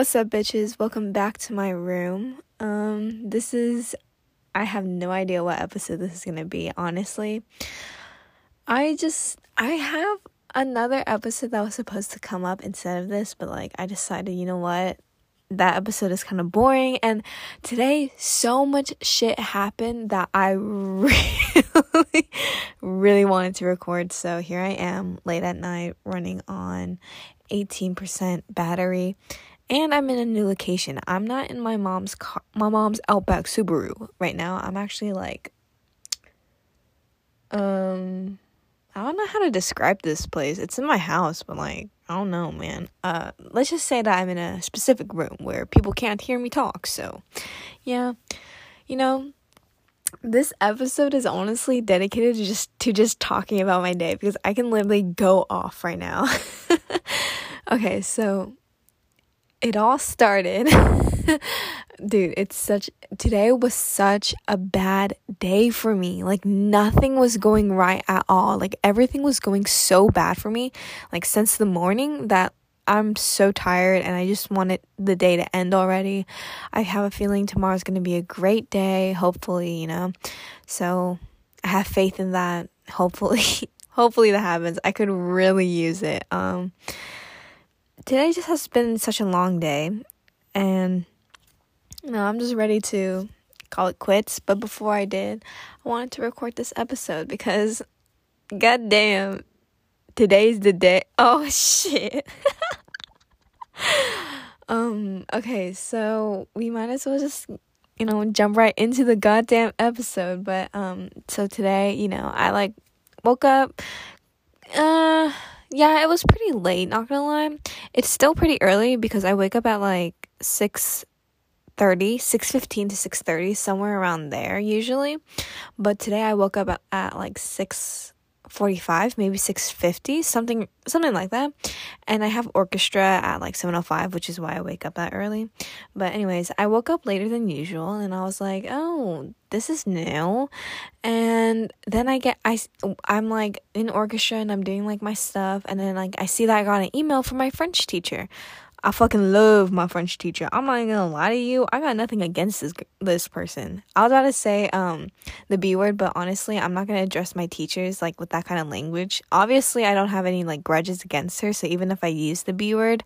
What's up, bitches? Welcome back to my room. Um, this is, I have no idea what episode this is gonna be, honestly. I just, I have another episode that was supposed to come up instead of this, but like, I decided, you know what? That episode is kind of boring, and today so much shit happened that I really, really wanted to record. So here I am, late at night, running on 18% battery and I'm in a new location. I'm not in my mom's car, my mom's Outback Subaru right now. I'm actually like um I don't know how to describe this place. It's in my house, but like I don't know, man. Uh let's just say that I'm in a specific room where people can't hear me talk. So, yeah. You know, this episode is honestly dedicated to just to just talking about my day because I can literally go off right now. okay, so it all started. Dude, it's such today was such a bad day for me. Like nothing was going right at all. Like everything was going so bad for me like since the morning that I'm so tired and I just wanted the day to end already. I have a feeling tomorrow's going to be a great day, hopefully, you know. So, I have faith in that. Hopefully, hopefully that happens. I could really use it. Um today just has been such a long day and you I'm just ready to call it quits. But before I did, I wanted to record this episode because goddamn, today's the day. Oh shit. um, okay, so we might as well just you know, jump right into the goddamn episode. But um so today, you know, I like woke up uh yeah, it was pretty late, not gonna lie. It's still pretty early because I wake up at like 6 30, 6:15 to 6:30, somewhere around there usually. But today I woke up at, at like 6 45 maybe 650 something something like that. And i have orchestra at like 705 which is why i wake up that early. But anyways i woke up later than usual and i was like oh this is new. And then i get i i'm like in orchestra and i'm doing like my stuff and then like i see that i got an email from my french teacher I fucking love my French teacher. I'm not even gonna lie to you. I got nothing against this this person. I was about to say um the B word, but honestly, I'm not gonna address my teachers like with that kind of language. Obviously, I don't have any like grudges against her. So even if I use the B word,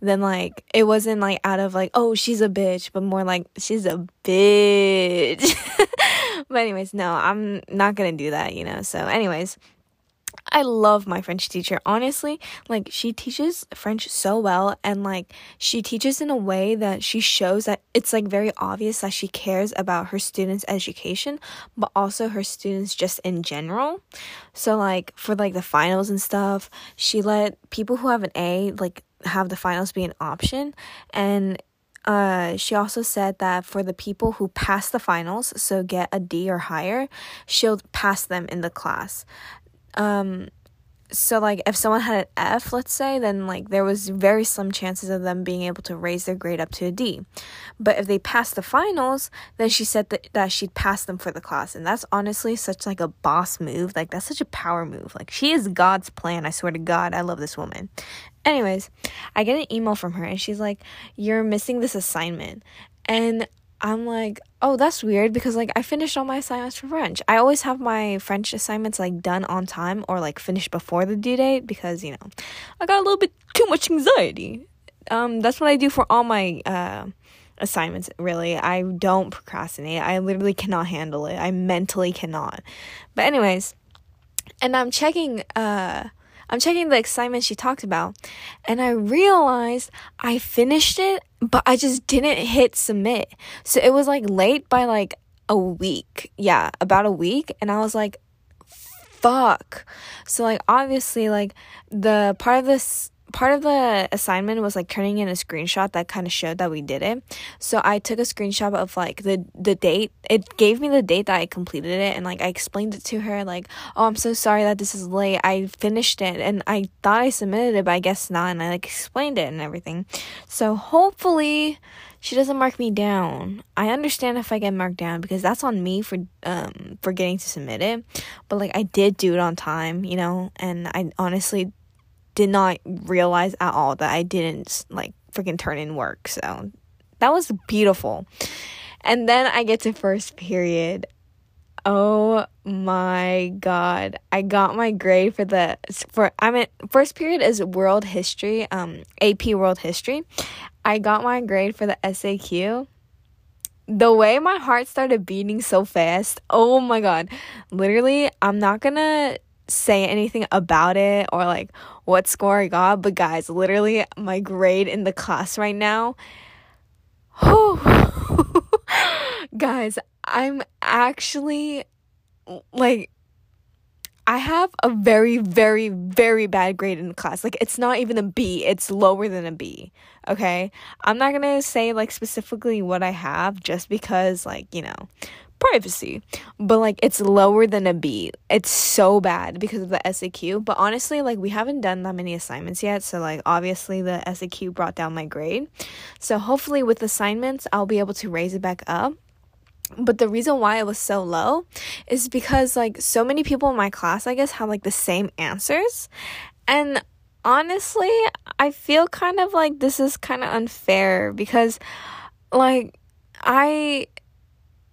then like it wasn't like out of like oh she's a bitch, but more like she's a bitch. but anyways, no, I'm not gonna do that. You know. So anyways. I love my French teacher. Honestly, like she teaches French so well and like she teaches in a way that she shows that it's like very obvious that she cares about her students' education, but also her students just in general. So like for like the finals and stuff, she let people who have an A like have the finals be an option and uh, she also said that for the people who pass the finals, so get a D or higher, she'll pass them in the class um so like if someone had an F, let's say, then like there was very slim chances of them being able to raise their grade up to a D. But if they passed the finals, then she said that, that she'd pass them for the class. And that's honestly such like a boss move. Like that's such a power move. Like she is God's plan. I swear to God, I love this woman. Anyways, I get an email from her and she's like, You're missing this assignment. And I'm like, oh, that's weird because like I finished all my assignments for French. I always have my French assignments like done on time or like finished before the due date because, you know, I got a little bit too much anxiety. Um that's what I do for all my uh assignments really. I don't procrastinate. I literally cannot handle it. I mentally cannot. But anyways, and I'm checking uh I'm checking the assignment she talked about, and I realized I finished it, but I just didn't hit submit. So it was like late by like a week. Yeah, about a week. And I was like, fuck. So, like, obviously, like, the part of this part of the assignment was like turning in a screenshot that kind of showed that we did it. So I took a screenshot of like the the date. It gave me the date that I completed it and like I explained it to her like, "Oh, I'm so sorry that this is late. I finished it and I thought I submitted it, but I guess not." And I like explained it and everything. So hopefully she doesn't mark me down. I understand if I get marked down because that's on me for um forgetting to submit it. But like I did do it on time, you know, and I honestly did not realize at all that I didn't like freaking turn in work. So that was beautiful. And then I get to first period. Oh my god. I got my grade for the for I mean first period is world history, um AP world history. I got my grade for the SAQ. The way my heart started beating so fast. Oh my god. Literally, I'm not going to say anything about it or like what score I got, but guys, literally my grade in the class right now. guys, I'm actually like I have a very, very, very bad grade in the class. Like, it's not even a B, it's lower than a B. Okay? I'm not gonna say, like, specifically what I have just because, like, you know, privacy. But, like, it's lower than a B. It's so bad because of the SAQ. But honestly, like, we haven't done that many assignments yet. So, like, obviously, the SAQ brought down my grade. So, hopefully, with assignments, I'll be able to raise it back up but the reason why it was so low is because like so many people in my class i guess have like the same answers and honestly i feel kind of like this is kind of unfair because like i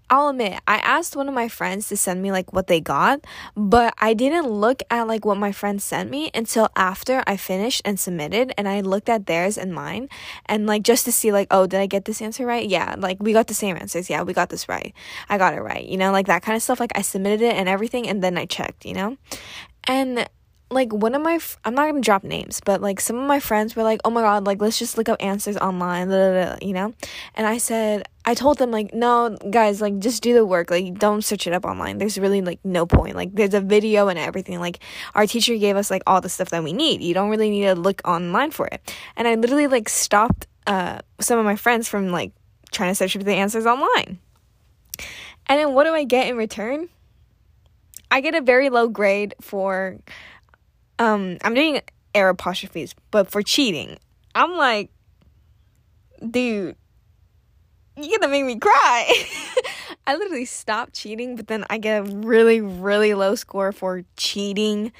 I'll admit, I asked one of my friends to send me like what they got, but I didn't look at like what my friends sent me until after I finished and submitted and I looked at theirs and mine and like just to see like, oh, did I get this answer right? Yeah, like we got the same answers. Yeah, we got this right. I got it right. You know, like that kind of stuff. Like I submitted it and everything and then I checked, you know? And like one of my f- I'm not gonna drop names, but like some of my friends were like, "Oh my god, like let's just look up answers online," blah, blah, blah, you know. And I said, I told them like, "No, guys, like just do the work. Like don't search it up online. There's really like no point. Like there's a video and everything. Like our teacher gave us like all the stuff that we need. You don't really need to look online for it." And I literally like stopped uh some of my friends from like trying to search for the answers online. And then what do I get in return? I get a very low grade for um I'm doing air apostrophes, but for cheating. I'm like, dude, you're gonna make me cry. I literally stopped cheating, but then I get a really, really low score for cheating.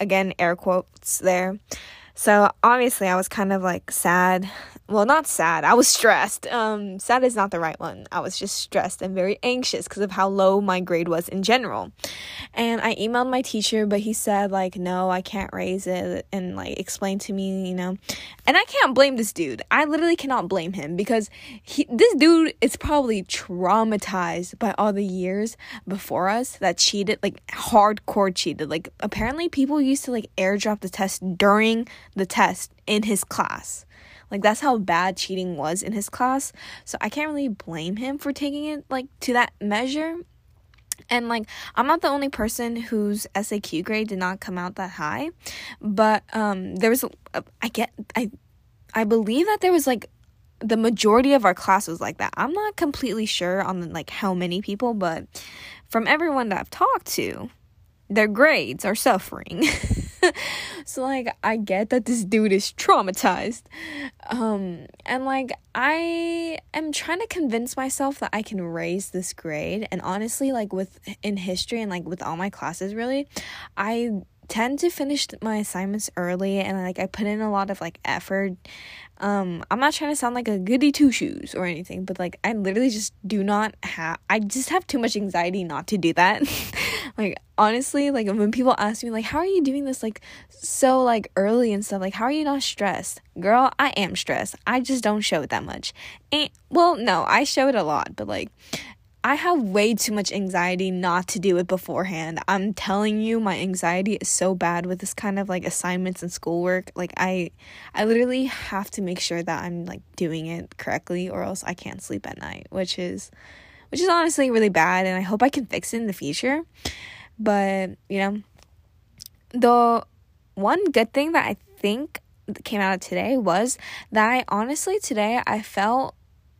Again, air quotes there. So obviously I was kind of like sad well, not sad. I was stressed. Um, sad is not the right one. I was just stressed and very anxious because of how low my grade was in general. And I emailed my teacher, but he said like, no, I can't raise it, and like explain to me, you know. And I can't blame this dude. I literally cannot blame him because he, this dude is probably traumatized by all the years before us that cheated, like hardcore cheated. Like apparently people used to like airdrop the test during the test in his class. Like that's how bad cheating was in his class. So I can't really blame him for taking it like to that measure. And like I'm not the only person whose SAQ grade did not come out that high, but um there was a, I get I I believe that there was like the majority of our class was like that. I'm not completely sure on like how many people, but from everyone that I've talked to, their grades are suffering. so like I get that this dude is traumatized. Um and like I am trying to convince myself that I can raise this grade and honestly like with in history and like with all my classes really, I tend to finish my assignments early and like I put in a lot of like effort. Um I'm not trying to sound like a goody two shoes or anything, but like I literally just do not have I just have too much anxiety not to do that. like honestly, like when people ask me like how are you doing this like so like early and stuff, like how are you not stressed? Girl, I am stressed. I just don't show it that much. And well, no, I show it a lot, but like I have way too much anxiety not to do it beforehand. I'm telling you my anxiety is so bad with this kind of like assignments and schoolwork. Like I I literally have to make sure that I'm like doing it correctly or else I can't sleep at night, which is which is honestly really bad and I hope I can fix it in the future. But, you know, the one good thing that I think came out of today was that I honestly today I felt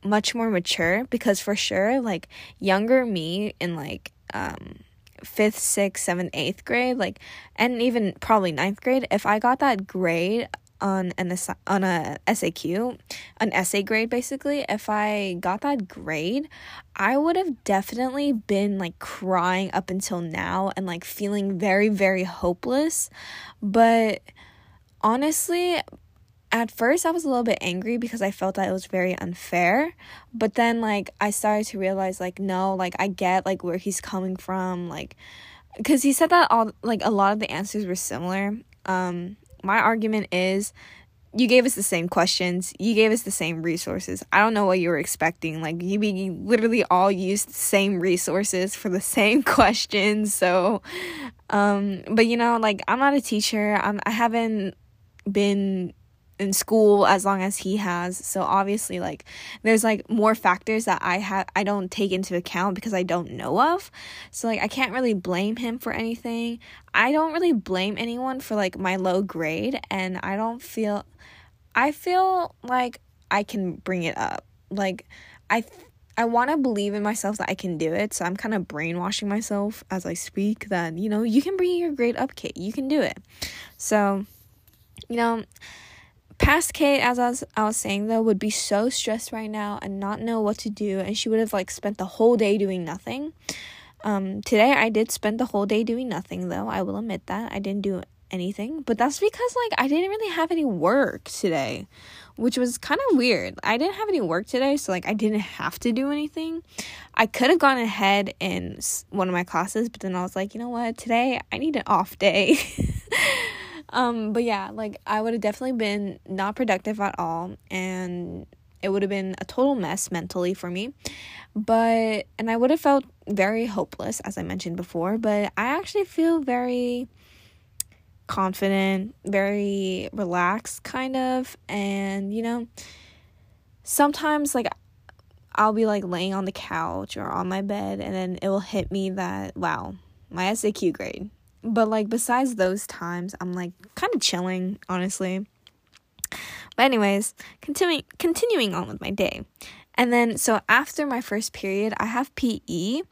much more mature because for sure like younger me in like um fifth, sixth, seventh, eighth grade, like, and even probably ninth grade, if I got that grade on an on a SAQ, an essay grade basically, if I got that grade, I would have definitely been like crying up until now and like feeling very very hopeless. But honestly, at first I was a little bit angry because I felt that it was very unfair. But then like I started to realize like no, like I get like where he's coming from, like cuz he said that all like a lot of the answers were similar. Um my argument is you gave us the same questions you gave us the same resources i don't know what you were expecting like you we literally all used the same resources for the same questions so um but you know like i'm not a teacher I'm, i haven't been in school as long as he has so obviously like there's like more factors that i have i don't take into account because i don't know of so like i can't really blame him for anything i don't really blame anyone for like my low grade and i don't feel I feel like I can bring it up. Like I I want to believe in myself that I can do it. So I'm kind of brainwashing myself as I speak that, you know, you can bring your grade up, Kate. You can do it. So, you know, past Kate, as I was, I was saying though, would be so stressed right now and not know what to do. And she would have like spent the whole day doing nothing. Um, today I did spend the whole day doing nothing though. I will admit that. I didn't do anything, but that's because like I didn't really have any work today, which was kind of weird. I didn't have any work today, so like I didn't have to do anything. I could have gone ahead in one of my classes, but then I was like, you know what? Today I need an off day. um, but yeah, like I would have definitely been not productive at all and it would have been a total mess mentally for me. But and I would have felt very hopeless as I mentioned before, but I actually feel very confident, very relaxed, kind of. And, you know, sometimes, like, I'll be like laying on the couch or on my bed, and then it will hit me that, wow, my SAQ grade. But, like, besides those times, I'm like kind of chilling, honestly. But, anyways, continuing continuing on with my day. And then, so after my first period, I have PE.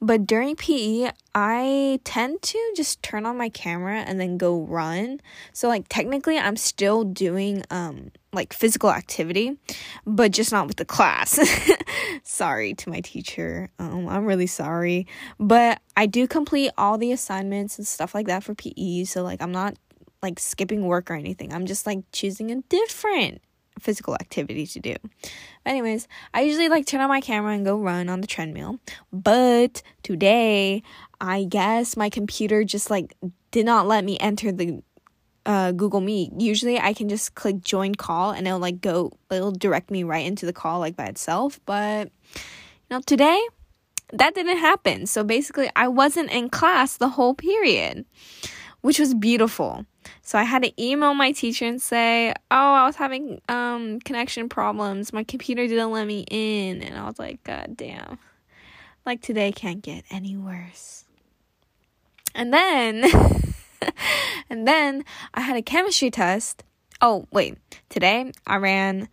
But during PE, I tend to just turn on my camera and then go run. So, like, technically, I'm still doing, um, like, physical activity, but just not with the class. sorry to my teacher. Um, I'm really sorry. But I do complete all the assignments and stuff like that for PE. So, like, I'm not like skipping work or anything. I'm just like choosing a different physical activity to do. Anyways, I usually like turn on my camera and go run on the treadmill. But today, I guess my computer just like did not let me enter the uh, Google Meet. Usually I can just click join call and it'll like go it'll direct me right into the call like by itself, but you know, today that didn't happen. So basically I wasn't in class the whole period, which was beautiful. So I had to email my teacher and say, "Oh, I was having um connection problems. My computer didn't let me in." And I was like, "God damn." Like today can't get any worse. And then and then I had a chemistry test. Oh, wait. Today I ran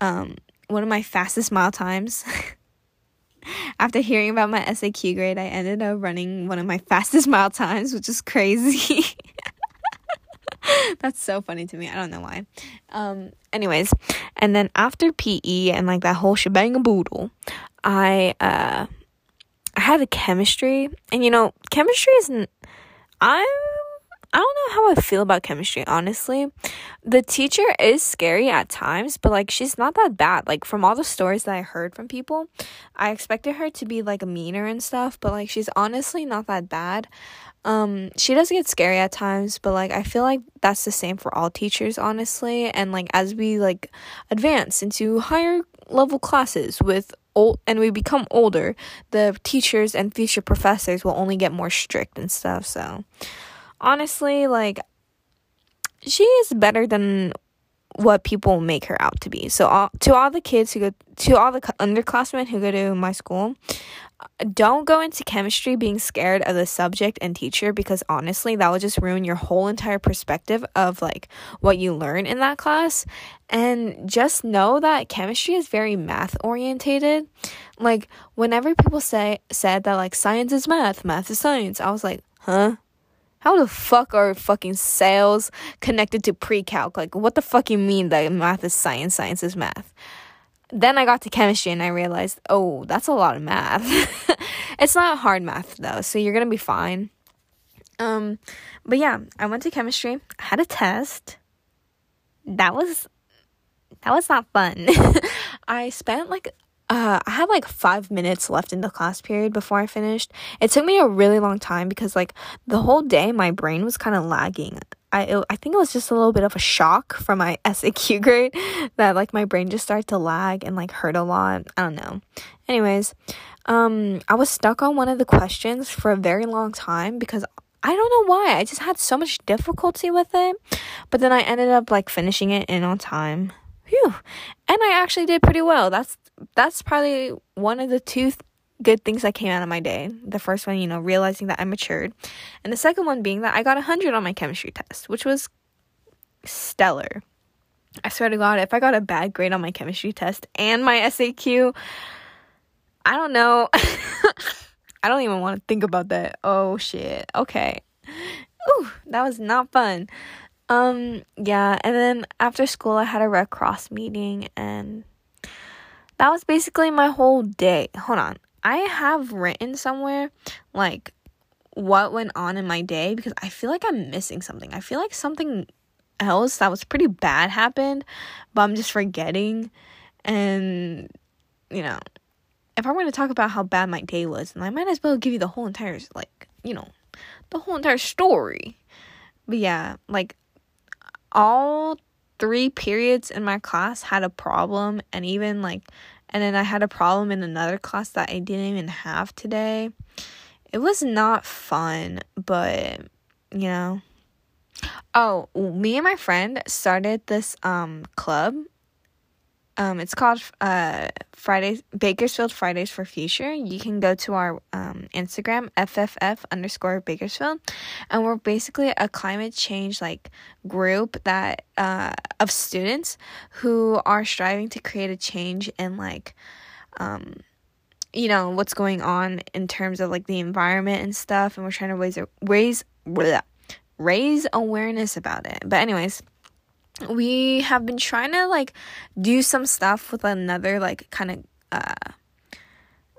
um one of my fastest mile times. After hearing about my SAQ grade, I ended up running one of my fastest mile times, which is crazy. That's so funny to me. I don't know why. Um, anyways, and then after PE and like that whole shebang boodle, I uh I had a chemistry, and you know, chemistry isn't. I'm. I don't know how I feel about chemistry, honestly. The teacher is scary at times, but like she's not that bad. Like from all the stories that I heard from people, I expected her to be like meaner and stuff, but like she's honestly not that bad. Um, she does get scary at times, but like I feel like that's the same for all teachers, honestly. And like as we like advance into higher level classes with old and we become older, the teachers and future professors will only get more strict and stuff. So honestly, like she is better than what people make her out to be. So all, to all the kids who go to all the underclassmen who go to my school, don't go into chemistry being scared of the subject and teacher because honestly that will just ruin your whole entire perspective of like what you learn in that class. And just know that chemistry is very math orientated. Like whenever people say said that like science is math math is science i was like huh how the fuck are fucking sales connected to pre-calc like what the fuck you mean that math is science science is math then I got to chemistry and I realized, oh, that's a lot of math. it's not hard math though, so you're gonna be fine. Um, but yeah, I went to chemistry, I had a test. That was that was not fun. I spent like uh, I had like five minutes left in the class period before I finished. It took me a really long time because like the whole day my brain was kind of lagging. I it, I think it was just a little bit of a shock from my SAQ grade that like my brain just started to lag and like hurt a lot. I don't know. Anyways, um, I was stuck on one of the questions for a very long time because I don't know why. I just had so much difficulty with it. But then I ended up like finishing it in on time. Phew. And I actually did pretty well. That's that's probably one of the two th- good things that came out of my day. The first one, you know, realizing that I matured. And the second one being that I got a 100 on my chemistry test, which was stellar. I swear to God, if I got a bad grade on my chemistry test and my SAQ, I don't know. I don't even want to think about that. Oh shit. Okay. Ooh, that was not fun. Um, yeah, and then after school I had a Red Cross meeting and that was basically my whole day. Hold on. I have written somewhere like what went on in my day because I feel like I'm missing something. I feel like something else that was pretty bad happened, but I'm just forgetting. And, you know, if I'm going to talk about how bad my day was, then I might as well give you the whole entire, like, you know, the whole entire story. But yeah, like, all three periods in my class had a problem and even like and then I had a problem in another class that I didn't even have today. It was not fun, but you know. Oh, me and my friend started this um club um, it's called uh, Fridays Bakersfield Fridays for Future. You can go to our um, Instagram FFF underscore Bakersfield, and we're basically a climate change like group that uh, of students who are striving to create a change in like um, you know what's going on in terms of like the environment and stuff, and we're trying to raise raise raise awareness about it. But anyways we have been trying to like do some stuff with another like kind of uh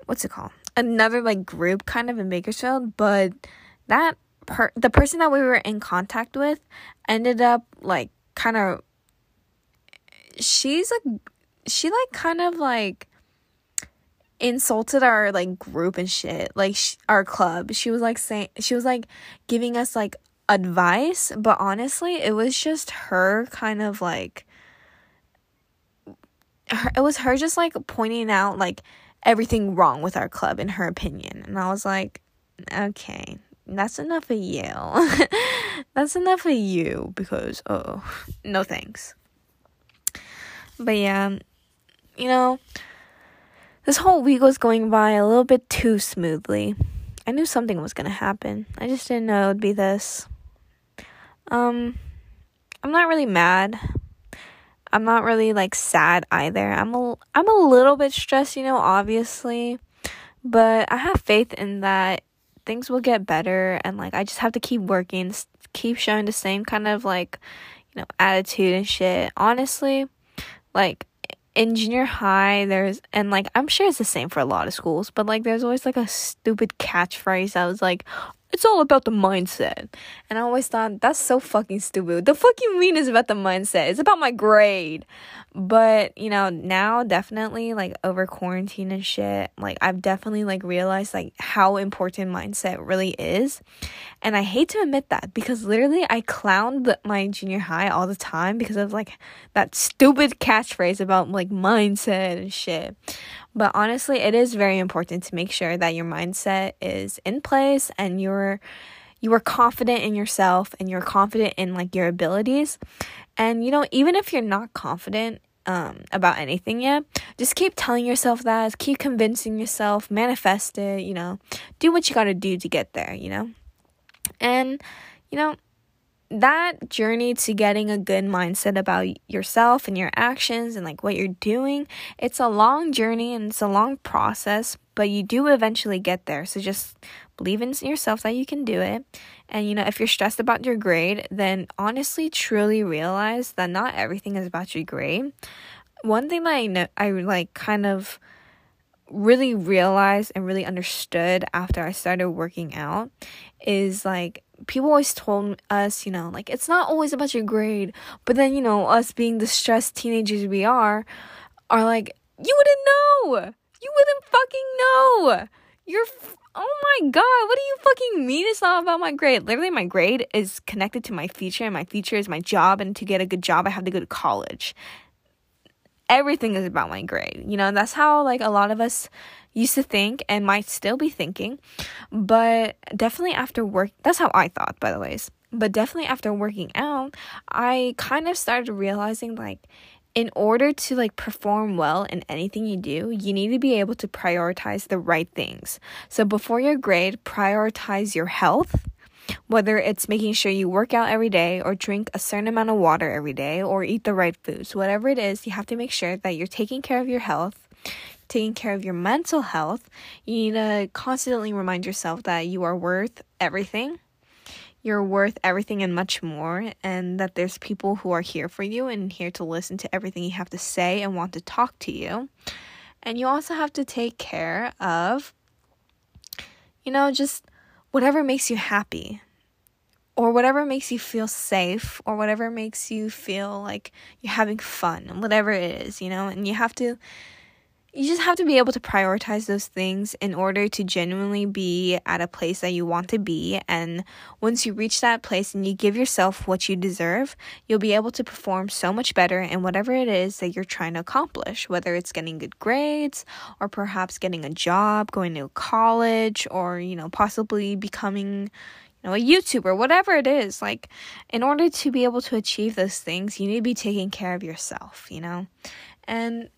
what's it called? Another like group kind of in bakersfield but that per the person that we were in contact with ended up like kind of she's like she like kind of like insulted our like group and shit like sh- our club. She was like saying she was like giving us like advice, but honestly, it was just her kind of like her, it was her just like pointing out like everything wrong with our club in her opinion. And I was like, okay, that's enough of you. that's enough of you because oh, no thanks. But yeah, you know, this whole week was going by a little bit too smoothly. I knew something was going to happen. I just didn't know it would be this. Um, I'm not really mad. I'm not really like sad either. I'm a I'm a little bit stressed, you know, obviously, but I have faith in that things will get better and like I just have to keep working, keep showing the same kind of like, you know, attitude and shit. Honestly, like in junior high there's and like I'm sure it's the same for a lot of schools, but like there's always like a stupid catchphrase that was like, it's all about the mindset. And I always thought that's so fucking stupid. The fuck you mean is about the mindset? It's about my grade. But, you know, now definitely like over quarantine and shit, like I've definitely like realized like how important mindset really is. And I hate to admit that because literally I clowned my junior high all the time because of like that stupid catchphrase about like mindset and shit. But honestly, it is very important to make sure that your mindset is in place and you're you are confident in yourself and you're confident in like your abilities. And you know, even if you're not confident um, about anything yet, just keep telling yourself that, keep convincing yourself, manifest it, you know, do what you got to do to get there, you know. And you know, that journey to getting a good mindset about yourself and your actions and like what you're doing, it's a long journey and it's a long process, but you do eventually get there. So just believe in yourself that you can do it. And you know, if you're stressed about your grade, then honestly truly realize that not everything is about your grade. One thing that I know I like kind of really realized and really understood after I started working out is like people always told us, you know, like it's not always about your grade, but then, you know, us being the stressed teenagers we are, are like, you wouldn't know. You wouldn't fucking know. You're f- oh my god, what do you fucking mean it's not about my grade? Literally, my grade is connected to my future, and my future is my job. And to get a good job, I have to go to college. Everything is about my grade. You know, that's how like a lot of us used to think and might still be thinking. But definitely after work, that's how I thought, by the ways. But definitely after working out, I kind of started realizing like in order to like perform well in anything you do, you need to be able to prioritize the right things. So before your grade, prioritize your health, whether it's making sure you work out every day or drink a certain amount of water every day or eat the right foods. Whatever it is, you have to make sure that you're taking care of your health, taking care of your mental health. You need to constantly remind yourself that you are worth everything you're worth everything and much more, and that there's people who are here for you and here to listen to everything you have to say and want to talk to you. And you also have to take care of, you know, just whatever makes you happy, or whatever makes you feel safe, or whatever makes you feel like you're having fun, whatever it is, you know, and you have to you just have to be able to prioritize those things in order to genuinely be at a place that you want to be. And once you reach that place and you give yourself what you deserve, you'll be able to perform so much better in whatever it is that you're trying to accomplish, whether it's getting good grades or perhaps getting a job, going to college, or, you know, possibly becoming you know, a YouTuber, whatever it is. Like, in order to be able to achieve those things, you need to be taking care of yourself, you know? And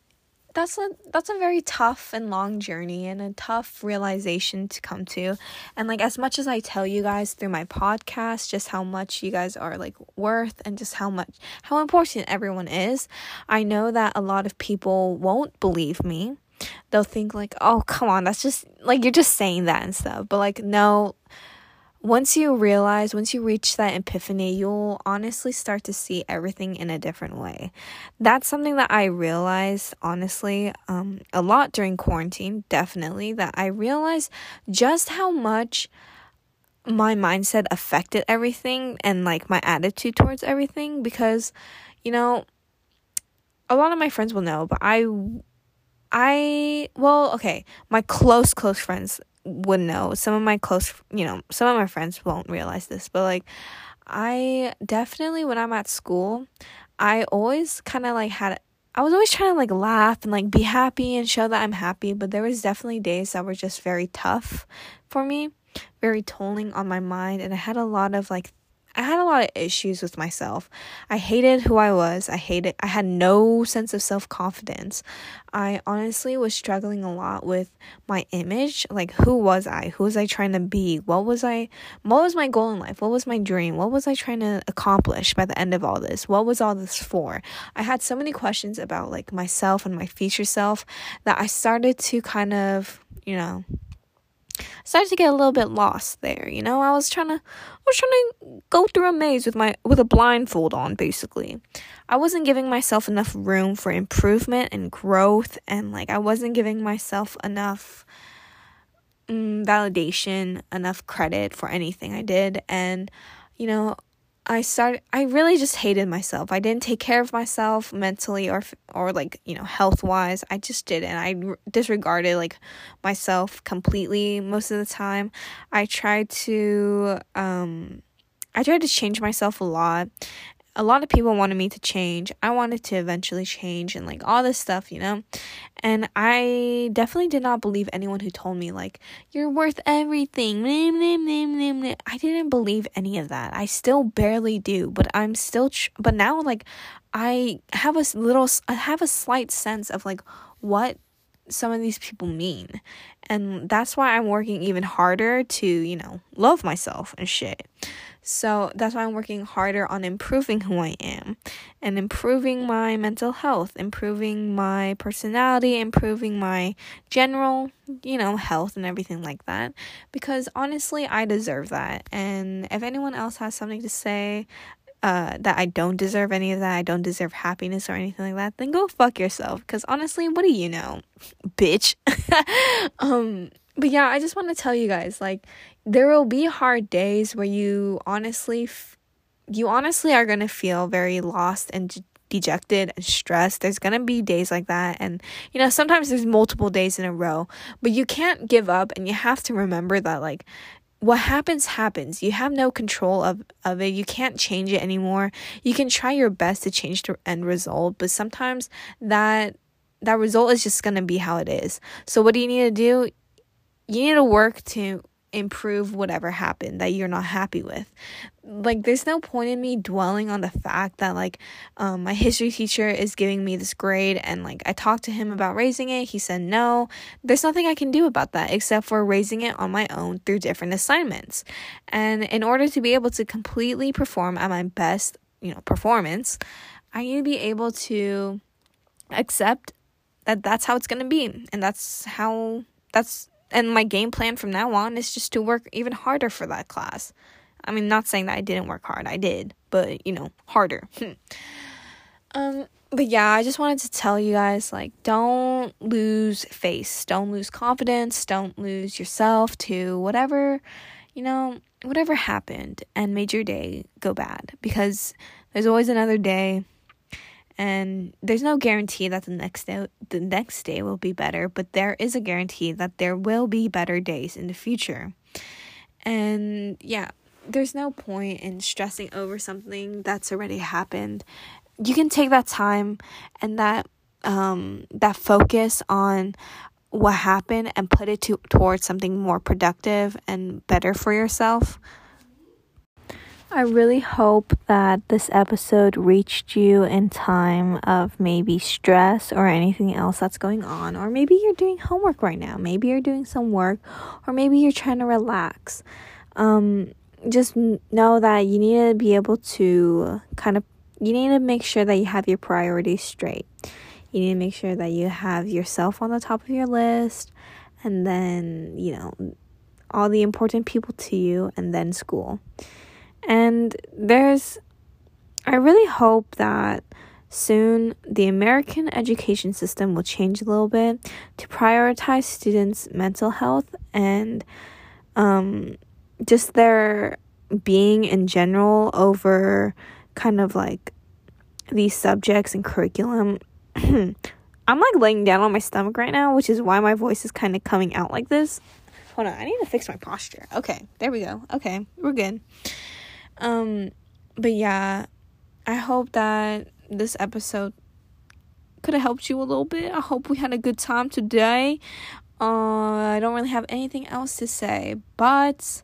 that's a that's a very tough and long journey and a tough realization to come to. And like as much as I tell you guys through my podcast just how much you guys are like worth and just how much how important everyone is, I know that a lot of people won't believe me. They'll think like, "Oh, come on, that's just like you're just saying that and stuff." But like no, once you realize, once you reach that epiphany, you'll honestly start to see everything in a different way. That's something that I realized, honestly, um, a lot during quarantine, definitely, that I realized just how much my mindset affected everything and like my attitude towards everything because, you know, a lot of my friends will know, but I I well, okay, my close close friends would know. Some of my close, you know, some of my friends won't realize this, but like I definitely when I'm at school, I always kind of like had I was always trying to like laugh and like be happy and show that I'm happy, but there was definitely days that were just very tough for me, very tolling on my mind and I had a lot of like I had a lot of issues with myself. I hated who I was. I hated I had no sense of self-confidence. I honestly was struggling a lot with my image. Like who was I? Who was I trying to be? What was I what was my goal in life? What was my dream? What was I trying to accomplish by the end of all this? What was all this for? I had so many questions about like myself and my future self that I started to kind of, you know, started to get a little bit lost there. You know, I was trying to, I was trying to go through a maze with my with a blindfold on. Basically, I wasn't giving myself enough room for improvement and growth, and like I wasn't giving myself enough mm, validation, enough credit for anything I did, and you know, I started I really just hated myself. I didn't take care of myself mentally or or like, you know, health-wise. I just didn't. I disregarded like myself completely most of the time. I tried to um I tried to change myself a lot a lot of people wanted me to change. I wanted to eventually change and like all this stuff, you know? And I definitely did not believe anyone who told me like you're worth everything. I didn't believe any of that. I still barely do, but I'm still but now like I have a little I have a slight sense of like what some of these people mean. And that's why I'm working even harder to, you know, love myself and shit. So that's why I'm working harder on improving who I am and improving my mental health, improving my personality, improving my general, you know, health and everything like that. Because honestly, I deserve that. And if anyone else has something to say, uh, that I don't deserve any of that, I don't deserve happiness or anything like that, then go fuck yourself. Because honestly, what do you know, bitch? um, but yeah, I just want to tell you guys like there will be hard days where you honestly f- you honestly are going to feel very lost and de- dejected and stressed. There's going to be days like that and you know, sometimes there's multiple days in a row, but you can't give up and you have to remember that like what happens happens. You have no control of, of it. You can't change it anymore. You can try your best to change the end result but sometimes that that result is just to be how it is. So what do you need to do? You need to work to improve whatever happened that you're not happy with. Like there's no point in me dwelling on the fact that like um my history teacher is giving me this grade and like I talked to him about raising it. He said no. There's nothing I can do about that except for raising it on my own through different assignments. And in order to be able to completely perform at my best, you know, performance, I need to be able to accept that that's how it's going to be and that's how that's and my game plan from now on is just to work even harder for that class. I mean, not saying that I didn't work hard, I did, but you know, harder. um, but yeah, I just wanted to tell you guys like, don't lose face, don't lose confidence, don't lose yourself to whatever, you know, whatever happened and made your day go bad because there's always another day and there's no guarantee that the next day the next day will be better but there is a guarantee that there will be better days in the future. And yeah there's no point in stressing over something that's already happened. You can take that time and that um that focus on what happened and put it to, towards something more productive and better for yourself I really hope that this episode reached you in time of maybe stress or anything else that's going on. Or maybe you're doing homework right now. Maybe you're doing some work. Or maybe you're trying to relax. Um, just know that you need to be able to kind of, you need to make sure that you have your priorities straight. You need to make sure that you have yourself on the top of your list. And then, you know, all the important people to you, and then school. And there's, I really hope that soon the American education system will change a little bit to prioritize students' mental health and um, just their being in general over kind of like these subjects and curriculum. I'm like laying down on my stomach right now, which is why my voice is kind of coming out like this. Hold on, I need to fix my posture. Okay, there we go. Okay, we're good. Um, but yeah, I hope that this episode could have helped you a little bit. I hope we had a good time today. Uh, I don't really have anything else to say, but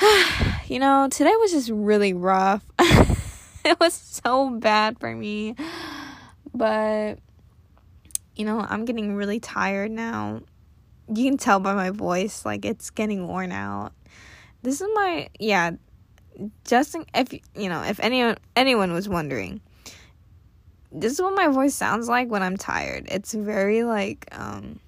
you know, today was just really rough. it was so bad for me. But you know, I'm getting really tired now. You can tell by my voice like it's getting worn out this is my yeah just if you know if anyone anyone was wondering this is what my voice sounds like when i'm tired. It's very like um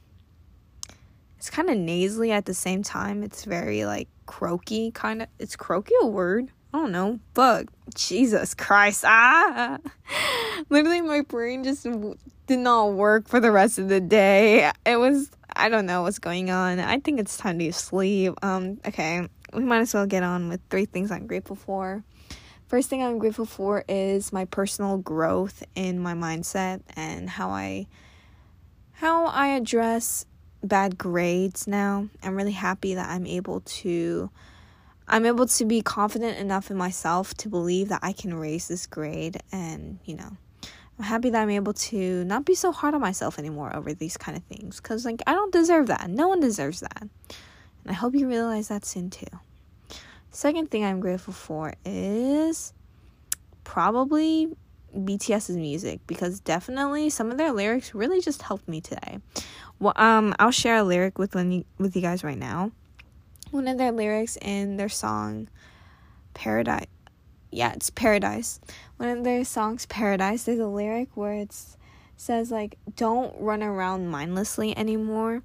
it's kind of nasally at the same time. It's very like croaky kind of it's croaky a word? I don't know. But jesus christ. Ah. Literally my brain just did not work for the rest of the day. It was i don't know what's going on. I think it's time to sleep. Um okay we might as well get on with three things I'm grateful for. First thing I'm grateful for is my personal growth in my mindset and how I how I address bad grades now. I'm really happy that I'm able to I'm able to be confident enough in myself to believe that I can raise this grade and, you know, I'm happy that I'm able to not be so hard on myself anymore over these kind of things cuz like I don't deserve that. No one deserves that. I hope you realize that soon too. Second thing I'm grateful for is probably BTS's music because definitely some of their lyrics really just helped me today. Well, um, I'll share a lyric with with you guys right now. One of their lyrics in their song Paradise. Yeah, it's Paradise. One of their songs Paradise, there's a lyric where it says like don't run around mindlessly anymore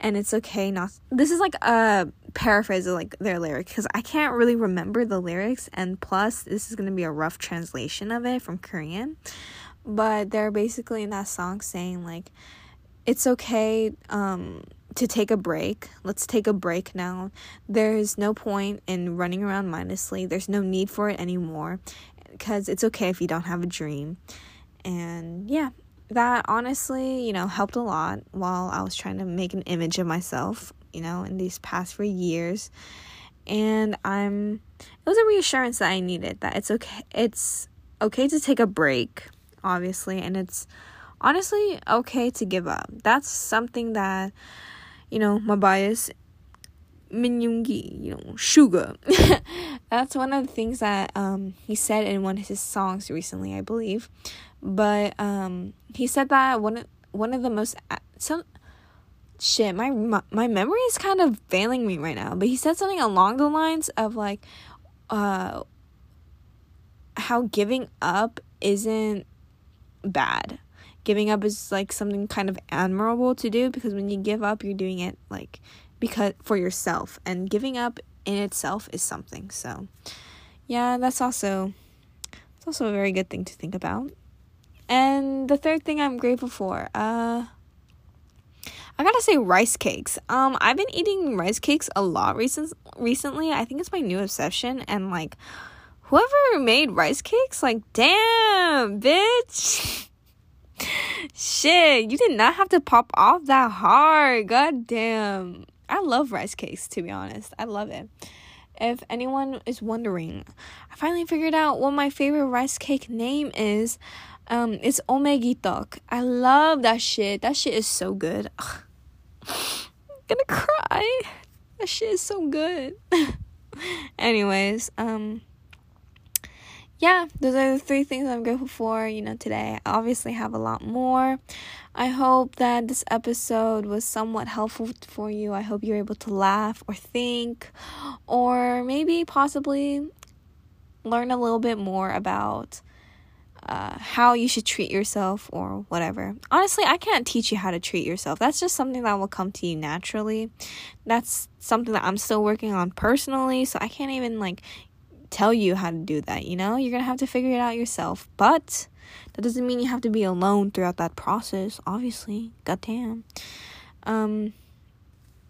and it's okay not this is like a paraphrase of like their lyric because i can't really remember the lyrics and plus this is going to be a rough translation of it from korean but they're basically in that song saying like it's okay um to take a break. Let's take a break now. There's no point in running around mindlessly. There's no need for it anymore because it's okay if you don't have a dream. And yeah, that honestly, you know, helped a lot while I was trying to make an image of myself, you know, in these past few years. And I'm it was a reassurance that I needed that it's okay it's okay to take a break, obviously, and it's honestly okay to give up. That's something that you know, my bias Min Yoongi, you know, Suga. That's one of the things that um, he said in one of his songs recently, I believe. But um, he said that one of, one of the most some shit my, my my memory is kind of failing me right now. But he said something along the lines of like, uh, how giving up isn't bad giving up is like something kind of admirable to do because when you give up you're doing it like because for yourself and giving up in itself is something so yeah that's also it's also a very good thing to think about and the third thing i'm grateful for uh I gotta say rice cakes. Um, I've been eating rice cakes a lot recent recently. I think it's my new obsession, and like, whoever made rice cakes, like, damn, bitch. Shit, you did not have to pop off that hard. God damn. I love rice cakes, to be honest. I love it. If anyone is wondering, I finally figured out what my favorite rice cake name is. Um, it's talk. I love that shit. That shit is so good. I'm gonna cry. That shit is so good. Anyways, um, yeah, those are the three things I'm grateful for, you know, today. I obviously have a lot more. I hope that this episode was somewhat helpful for you. I hope you're able to laugh or think or maybe possibly learn a little bit more about uh, how you should treat yourself or whatever. Honestly, I can't teach you how to treat yourself. That's just something that will come to you naturally. That's something that I'm still working on personally, so I can't even like tell you how to do that, you know? You're gonna have to figure it out yourself. But that doesn't mean you have to be alone throughout that process, obviously. Goddamn. Um,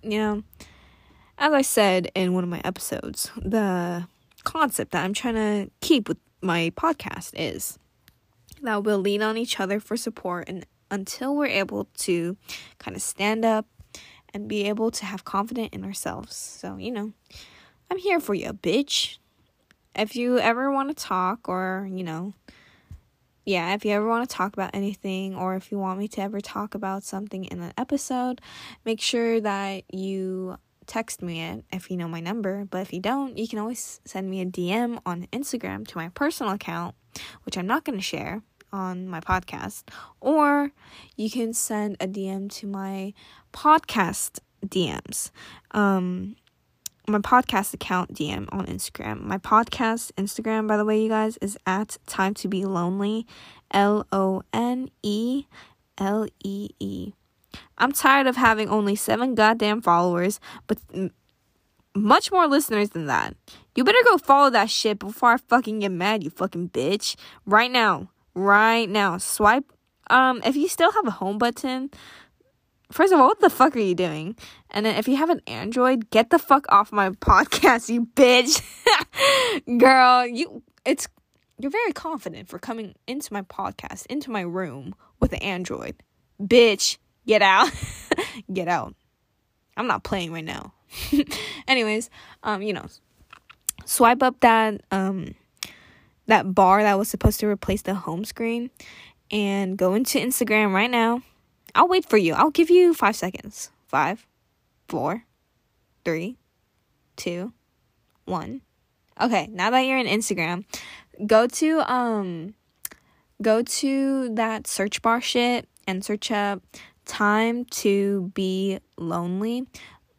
you know, as I said in one of my episodes, the concept that I'm trying to keep with my podcast is that we'll lean on each other for support and until we're able to kind of stand up and be able to have confidence in ourselves. So, you know, I'm here for you, bitch if you ever want to talk or, you know, yeah, if you ever want to talk about anything or if you want me to ever talk about something in an episode, make sure that you text me it if you know my number. But if you don't, you can always send me a DM on Instagram to my personal account, which I'm not going to share on my podcast, or you can send a DM to my podcast DMs. Um, my podcast account DM on Instagram. My podcast Instagram, by the way, you guys, is at Time to Be Lonely, L O N E L E E. I'm tired of having only seven goddamn followers, but much more listeners than that. You better go follow that shit before I fucking get mad, you fucking bitch. Right now. Right now. Swipe. Um, if you still have a home button, First of all, what the fuck are you doing? And then if you have an Android, get the fuck off my podcast, you bitch. Girl, you it's you're very confident for coming into my podcast, into my room with an Android. Bitch, get out. get out. I'm not playing right now. Anyways, um, you know, swipe up that um that bar that was supposed to replace the home screen and go into Instagram right now I'll wait for you. I'll give you five seconds. Five, four, three, two, one. Okay, now that you're in Instagram, go to um go to that search bar shit and search up time to be lonely.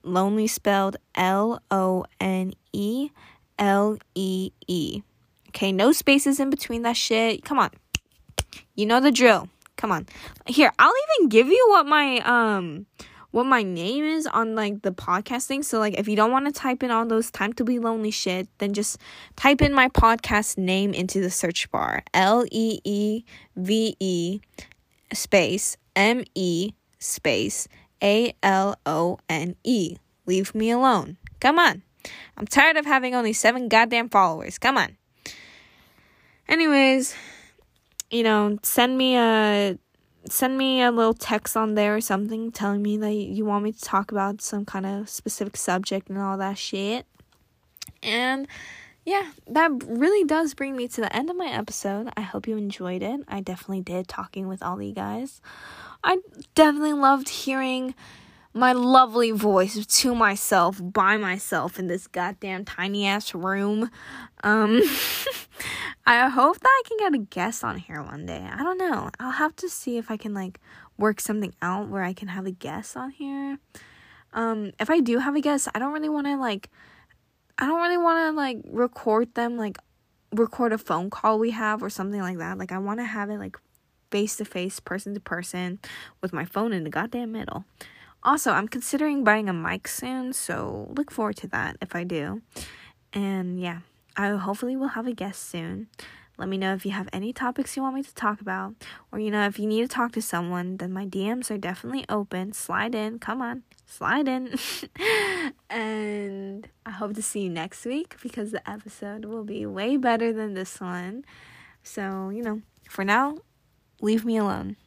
Lonely spelled L O N E L E E. Okay, no spaces in between that shit. Come on. You know the drill. Come on. Here, I'll even give you what my um what my name is on like the podcasting. So like if you don't want to type in all those time to be lonely shit, then just type in my podcast name into the search bar. L E E V E space M E space A L O N E. Leave me alone. Come on. I'm tired of having only seven goddamn followers. Come on. Anyways, you know, send me a send me a little text on there or something telling me that you want me to talk about some kind of specific subject and all that shit. And yeah, that really does bring me to the end of my episode. I hope you enjoyed it. I definitely did talking with all you guys. I definitely loved hearing my lovely voice to myself by myself in this goddamn tiny ass room. Um I hope that I can get a guest on here one day. I don't know. I'll have to see if I can like work something out where I can have a guest on here. Um if I do have a guest, I don't really want to like I don't really want to like record them like record a phone call we have or something like that. Like I want to have it like face to face, person to person with my phone in the goddamn middle. Also, I'm considering buying a mic soon, so look forward to that if I do. And yeah, I hopefully will have a guest soon. Let me know if you have any topics you want me to talk about, or you know, if you need to talk to someone, then my DMs are definitely open. Slide in, come on, slide in. and I hope to see you next week because the episode will be way better than this one. So, you know, for now, leave me alone.